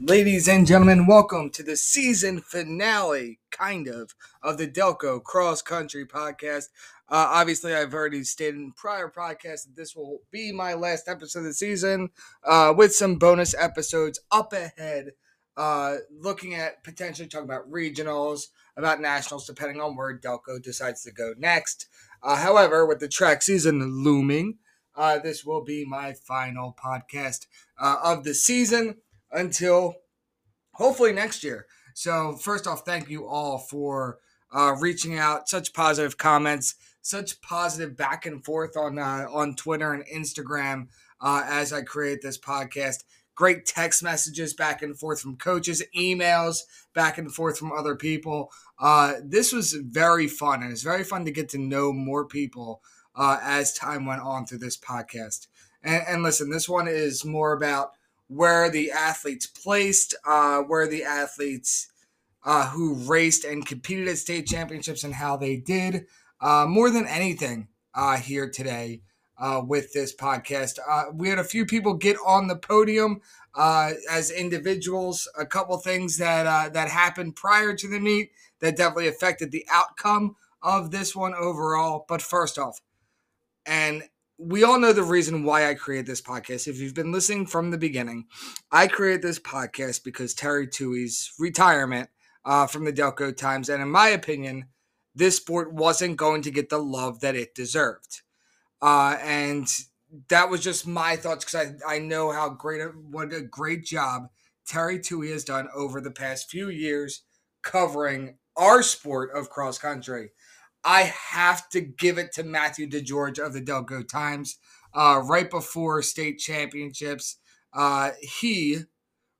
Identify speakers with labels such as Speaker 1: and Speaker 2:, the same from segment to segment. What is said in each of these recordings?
Speaker 1: Ladies and gentlemen, welcome to the season finale, kind of, of the Delco Cross Country Podcast. Uh, obviously, I've already stated in prior podcasts that this will be my last episode of the season, uh, with some bonus episodes up ahead, uh, looking at potentially talking about regionals, about nationals, depending on where Delco decides to go next. Uh, however, with the track season looming, uh, this will be my final podcast uh, of the season until hopefully next year. So, first off, thank you all for uh, reaching out, such positive comments, such positive back and forth on uh, on Twitter and Instagram uh, as I create this podcast. Great text messages back and forth from coaches, emails back and forth from other people. Uh, this was very fun, and it's very fun to get to know more people uh, as time went on through this podcast. And, and listen, this one is more about where the athletes placed, uh, where the athletes uh, who raced and competed at state championships and how they did. Uh, more than anything uh, here today uh, with this podcast, uh, we had a few people get on the podium as individuals. A couple things that that happened prior to the meet that definitely affected the outcome of this one overall. But first off, and we all know the reason why I created this podcast. If you've been listening from the beginning, I created this podcast because Terry Tuohy's retirement uh, from the Delco Times, and in my opinion, this sport wasn't going to get the love that it deserved. Uh, and that was just my thoughts because I, I know how great a, what a great job Terry Tuohy has done over the past few years covering our sport of cross country. I have to give it to Matthew DeGeorge of the Delco Times. Uh, right before state championships, uh, he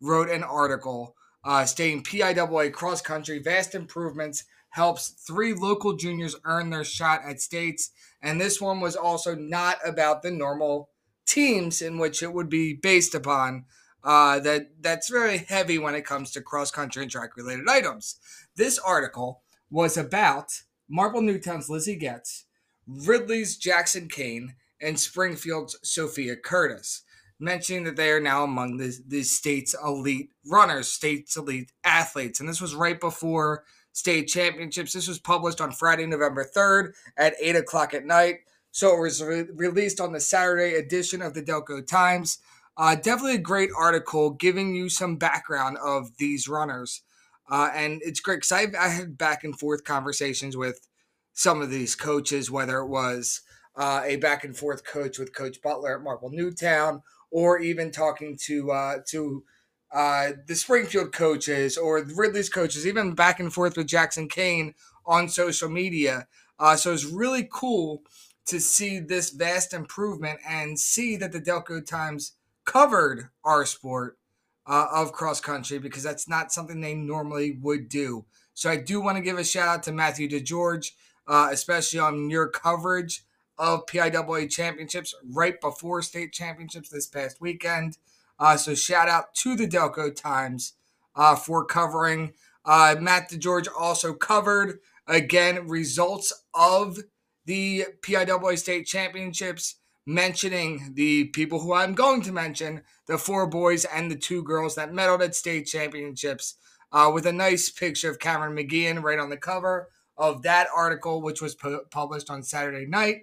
Speaker 1: wrote an article uh, stating PIAA cross country vast improvements helps three local juniors earn their shot at states. And this one was also not about the normal teams in which it would be based upon. Uh, that that's very heavy when it comes to cross country and track related items. This article was about Marple Newtown's Lizzie Getz, Ridley's Jackson Kane, and Springfield's Sophia Curtis, mentioning that they are now among the, the state's elite runners, state's elite athletes. And this was right before state championships. This was published on Friday, November 3rd at 8 o'clock at night. So it was re- released on the Saturday edition of the Delco Times. Uh, definitely a great article giving you some background of these runners. Uh, and it's great because I, I had back and forth conversations with some of these coaches, whether it was uh, a back and forth coach with Coach Butler at Marple Newtown, or even talking to uh, to uh, the Springfield coaches or Ridley's coaches, even back and forth with Jackson Kane on social media. Uh, so it's really cool to see this vast improvement and see that the Delco Times covered our sport uh, of cross country because that's not something they normally would do. So I do want to give a shout out to Matthew DeGeorge, uh, especially on your coverage of PIAA championships right before state championships this past weekend. Uh, so shout out to the Delco Times uh, for covering. Uh, Matt DeGeorge also covered again results of the PIAA state championships mentioning the people who I'm going to mention the four boys and the two girls that medaled at state championships, uh, with a nice picture of Cameron McGeehan right on the cover of that article, which was pu- published on Saturday night.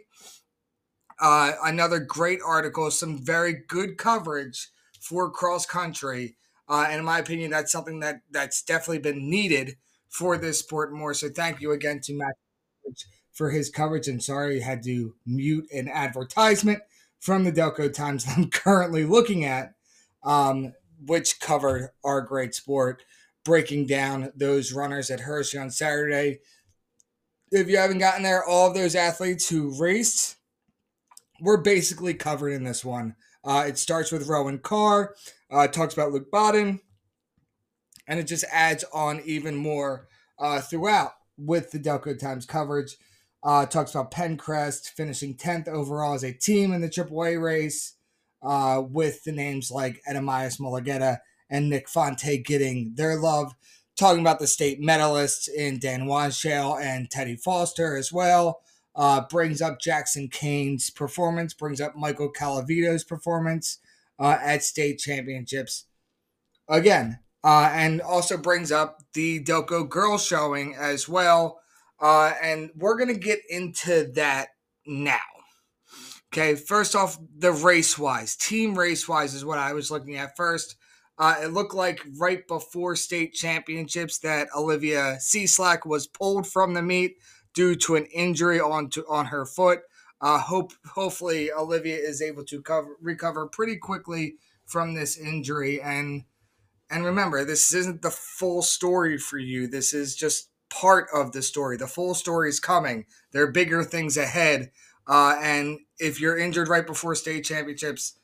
Speaker 1: Uh, another great article, some very good coverage for cross country. Uh, and in my opinion, that's something that that's definitely been needed for this sport more. So thank you again to Matt for his coverage. And sorry, I had to mute an advertisement from the Delco Times I'm currently looking at, um, which covered our great sport, breaking down those runners at Hershey on Saturday. If you haven't gotten there, all of those athletes who raced were basically covered in this one. Uh, it starts with Rowan Carr, uh, talks about Luke Bodden, and it just adds on even more uh, throughout with the Delco Times coverage. Uh, talks about Penncrest finishing 10th overall as a team in the AAA race, uh, with the names like Edemias Mulugeta and Nick Fonte getting their love. Talking about the state medalists in Dan Wanshale and Teddy Foster as well. Uh, brings up Jackson Kane's performance, brings up Michael Calavito's performance uh, at state championships. again, uh, and also brings up the Delco girls showing as well. Uh, and we're going to get into that now. Okay, first off, the race wise, team race wise is what I was looking at first. Uh, it looked like right before state championships that Olivia Cieslak was pulled from the meet due to an injury on to, on her foot. Uh, hope hopefully Olivia is able to cover, recover pretty quickly from this injury and and remember this isn't the full story for you. This is just part of the story. The full story is coming. There are bigger things ahead. Uh, and if you're injured right before state championships,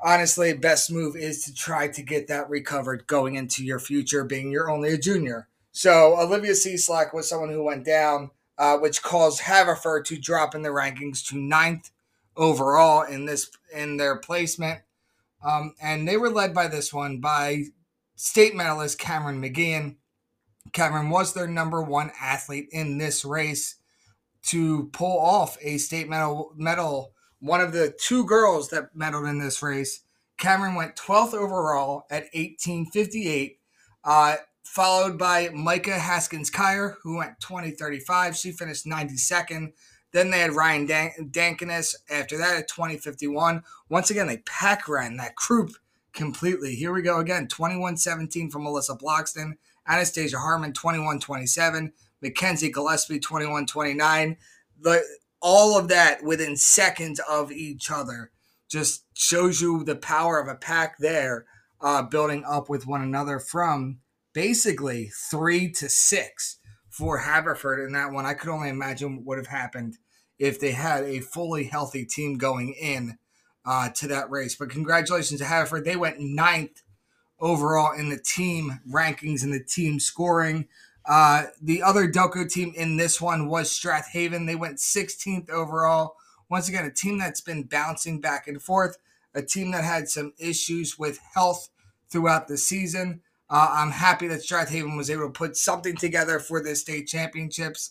Speaker 1: honestly, best move is to try to get that recovered going into your future, being you're only a junior. So Olivia Cieslak was someone who went down, uh, which caused Haverford to drop in the rankings to ninth overall in this in their placement. Um, and they were led by this one by state medalist Cameron McGeehan. Cameron was their number one athlete in this race to pull off a state medal medal one of the two girls that medaled in this race. Cameron went 12th overall at 1858, uh, followed by Micah Haskins Kyer, who went 2035. She finished 92nd. Then they had Ryan Dan- after that at 2051. Once again, they pack ran that group completely. Here we go again 2117 from Melissa Bloxton, Anastasia Harmon 2127, Mackenzie Gillespie 2129. The all of that within seconds of each other just shows you the power of a pack there uh, building up with one another from basically three to six for Haverford in that one. I could only imagine what would have happened if they had a fully healthy team going in uh, to that race. But congratulations to Haverford. They went ninth overall in the team rankings and the team scoring. Uh, the other Delco team in this one was Strath Haven. They went 16th overall. Once again, a team that's been bouncing back and forth, a team that had some issues with health throughout the season. Uh, I'm happy that Strath Haven was able to put something together for the state championships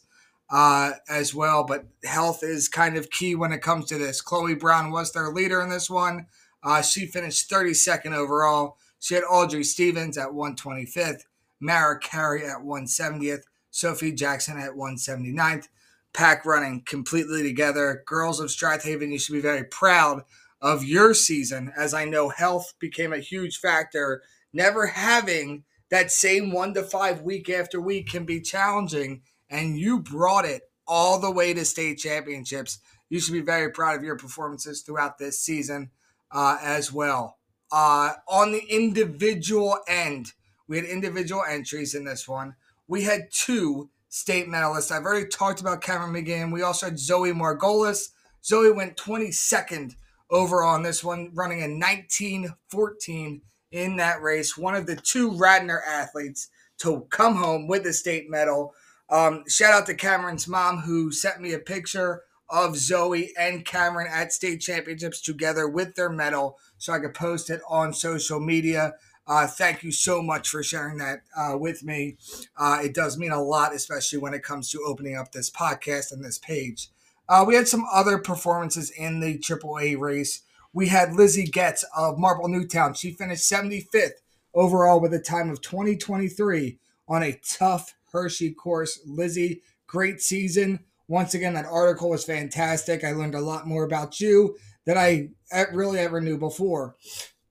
Speaker 1: uh, as well. But health is kind of key when it comes to this. Chloe Brown was their leader in this one. Uh, she finished 32nd overall. She had Audrey Stevens at 125th. Mara Carey at 170th, Sophie Jackson at 179th. Pack running completely together. Girls of Strath Haven, you should be very proud of your season, as I know health became a huge factor. Never having that same one to five week after week can be challenging, and you brought it all the way to state championships. You should be very proud of your performances throughout this season uh, as well. Uh, on the individual end, we had individual entries in this one. We had two state medalists. I've already talked about Cameron McGeehan. We also had Zoe Margolis. Zoe went 22nd overall on this one, running a 1914 in that race. One of the two Radnor athletes to come home with the state medal. Um, shout out to Cameron's mom who sent me a picture of Zoe and Cameron at state championships together with their medal so I could post it on social media. Uh, thank you so much for sharing that uh, with me. Uh, it does mean a lot, especially when it comes to opening up this podcast and this page. Uh, we had some other performances in the AAA race. We had Lizzie Getz of Marple Newtown. She finished 75th overall with a time of 2023 on a tough Hershey course. Lizzie, great season. Once again, that article was fantastic. I learned a lot more about you than I really ever knew before.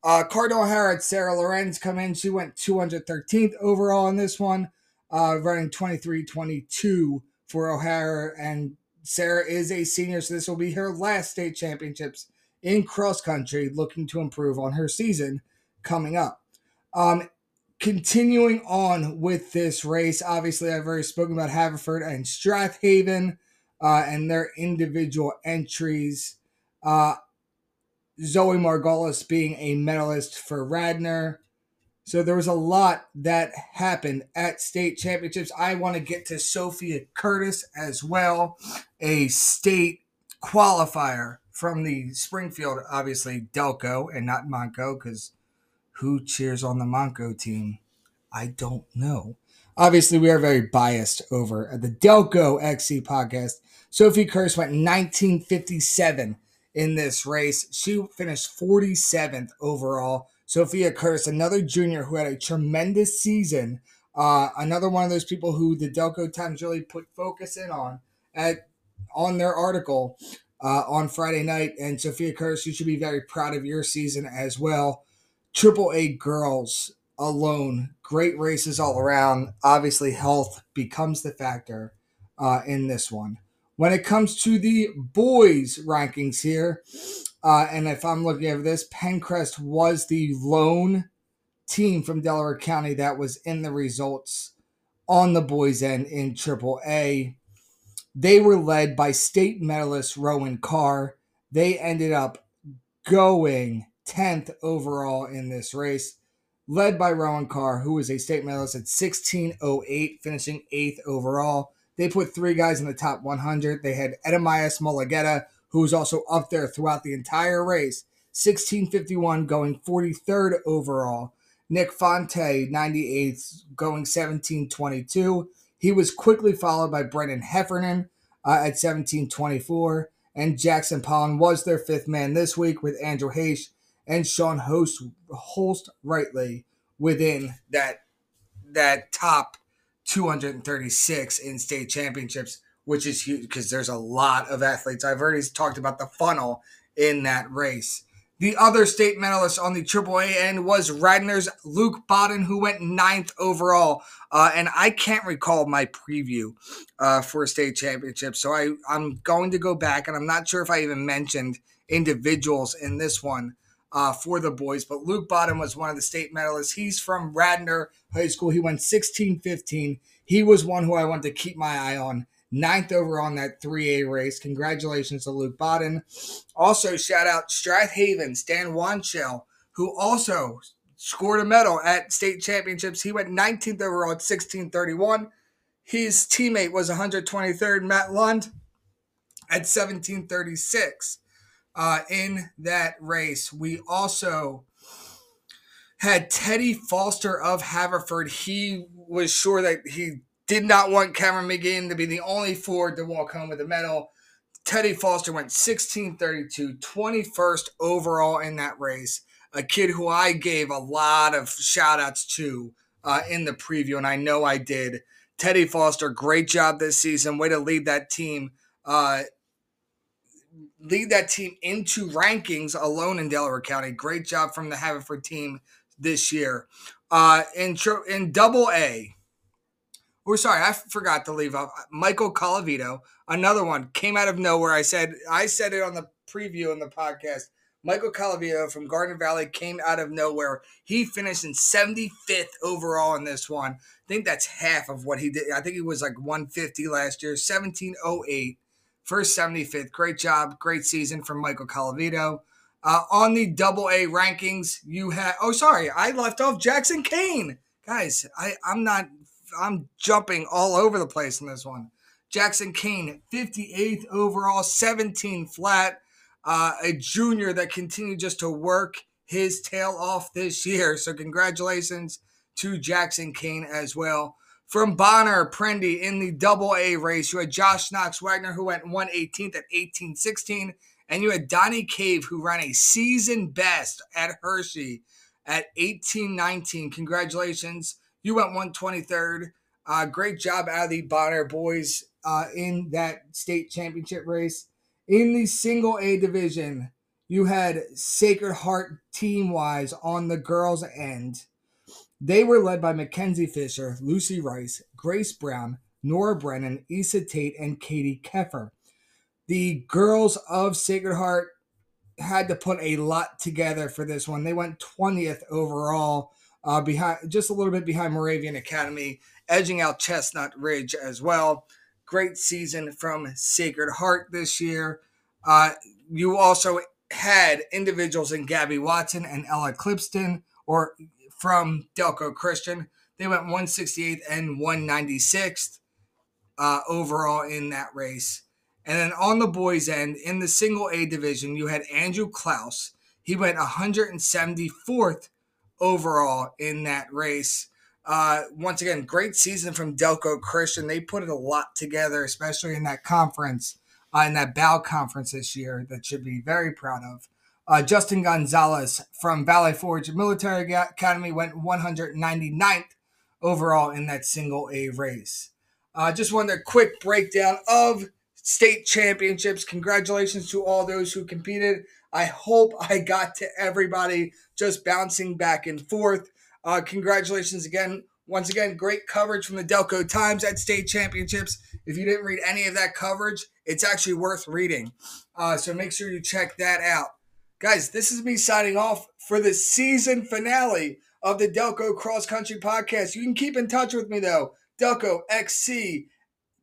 Speaker 1: Uh, Cardinal O'Hara Sarah Lorenz come in. She went 213th overall in this one, uh, running 23-22 for O'Hara. And Sarah is a senior, so this will be her last state championships in cross country, looking to improve on her season coming up. Um, continuing on with this race, obviously I've already spoken about Haverford and Strath Haven uh, and their individual entries. Uh, Zoe Margolis being a medalist for Radnor. So there was a lot that happened at state championships. I want to get to Sophia Curtis as well, a state qualifier from the Springfield, obviously Delco and not Montco, because who cheers on the Montco team? I don't know. Obviously, we are very biased over at the Delco XC podcast. Sophie Curtis went 1957 in this race. She finished 47th overall. Sophia Curtis, another junior who had a tremendous season. Uh, another one of those people who the Delco Times really put focus in on at on their article uh, on Friday night. And Sophia Curtis, you should be very proud of your season as well. Triple A girls alone, great races all around. Obviously, health becomes the factor uh, in this one. When it comes to the boys' rankings here, uh, and if I'm looking at this, Penncrest was the lone team from Delaware County that was in the results on the boys' end in Triple A. They were led by state medalist Rowan Carr. They ended up going 10th overall in this race, led by Rowan Carr, who was a state medalist at 1608, finishing 8th overall. They put three guys in the top 100. They had Edemias Mulugeta, who was also up there throughout the entire race, 1651 going 43rd overall. Nick Fonte, 98th, going 1722. He was quickly followed by Brendan Heffernan uh, at 1724. And Jackson Pollen was their fifth man this week with Andrew Hayes and Sean Host, Holst Rightly within that that top 236 in state championships, which is huge because there's a lot of athletes. I've already talked about the funnel in that race. The other state medalist on the AAA end was Radnor's Luke Bodden, who went ninth overall. Uh, and I can't recall my preview uh, for state championship. So I, I'm going to go back, and I'm not sure if I even mentioned individuals in this one uh, for the boys. But Luke Bodden was one of the state medalists. He's from Radnor High School. He went 16 15. He was one who I wanted to keep my eye on. Ninth over on that 3A race. Congratulations to Luke Bodden. Also, shout out Strath Strathaven, Stan Wanchell, who also scored a medal at state championships. He went 19th overall at 1631. His teammate was 123rd, Matt Lund, at 1736 uh, in that race. We also had Teddy Foster of Haverford. He was sure that he did not want Cameron McGeehan to be the only Ford to walk home with a medal. Teddy Foster went 1632, 21st overall in that race. A kid who I gave a lot of shout outs to uh, in the preview, and I know I did. Teddy Foster, great job this season. Way to lead that team uh, lead that team into rankings alone in Delaware County. Great job from the Haverford team this year. Uh, in in Double A, or sorry, I forgot to leave off Michael Colavito. Another one came out of nowhere. I said I said it on the preview in the podcast. Michael Calavito from Garnet Valley came out of nowhere. He finished in 75th overall in this one. I think that's half of what he did. I think he was like 150 last year, 1708 first 75th. Great job. Great season from Michael Calavito. Uh, on the double A rankings, you had, oh, sorry, I left off Jackson Kane. Guys, I, I'm not, I'm jumping all over the place in this one. Jackson Kane, 58th overall, 17 flat. Uh, a junior that continued just to work his tail off this year. So, congratulations to Jackson Kane as well. From Bonner, Prendy in the double A race, you had Josh Knox Wagner, who went 118th at 1816. And you had Donnie Cave, who ran a season best at Hershey at 1819. Congratulations. You went 123rd. Uh, great job out of the Bonner boys uh, in that state championship race. In the single A division, you had Sacred Heart team wise on the girls' end. They were led by Mackenzie Fisher, Lucy Rice, Grace Brown, Nora Brennan, Issa Tate, and Katie Keffer. The girls of Sacred Heart had to put a lot together for this one. They went 20th overall, uh, behind just a little bit behind Moravian Academy, edging out Chestnut Ridge as well. Great season from Sacred Heart this year. Uh, you also had individuals in Gabby Watson and Ella Clipston, or from Delco Christian. They went 168th and 196th uh, overall in that race. And then on the boys' end, in the single A division, you had Andrew Klaus. He went 174th overall in that race. Uh, once again, great season from Delco Christian. They put it a lot together, especially in that conference, uh, in that Bow conference this year, that should be very proud of. Uh, Justin Gonzalez from Valley Forge Military Academy went 199th overall in that single A race. Uh, just wanted a quick breakdown of state championships. Congratulations to all those who competed. I hope I got to everybody just bouncing back and forth. Uh, congratulations again. Once again, great coverage from the Delco Times at state championships. If you didn't read any of that coverage, it's actually worth reading. Uh, so make sure you check that out. Guys, this is me signing off for the season finale of the Delco Cross Country Podcast. You can keep in touch with me though. Delco XC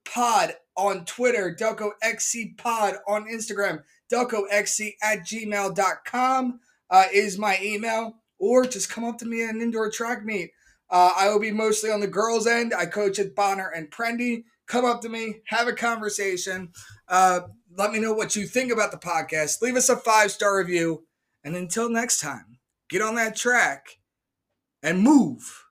Speaker 1: Pod on Twitter, Delco XC Pod on Instagram, Delco XC at gmail.com uh, is my email, or just come up to me at an indoor track meet. Uh, I will be mostly on the girls' end. I coach at Bonner and Prendy. Come up to me, have a conversation. Uh, let me know what you think about the podcast. Leave us a five star review. And until next time, get on that track and move.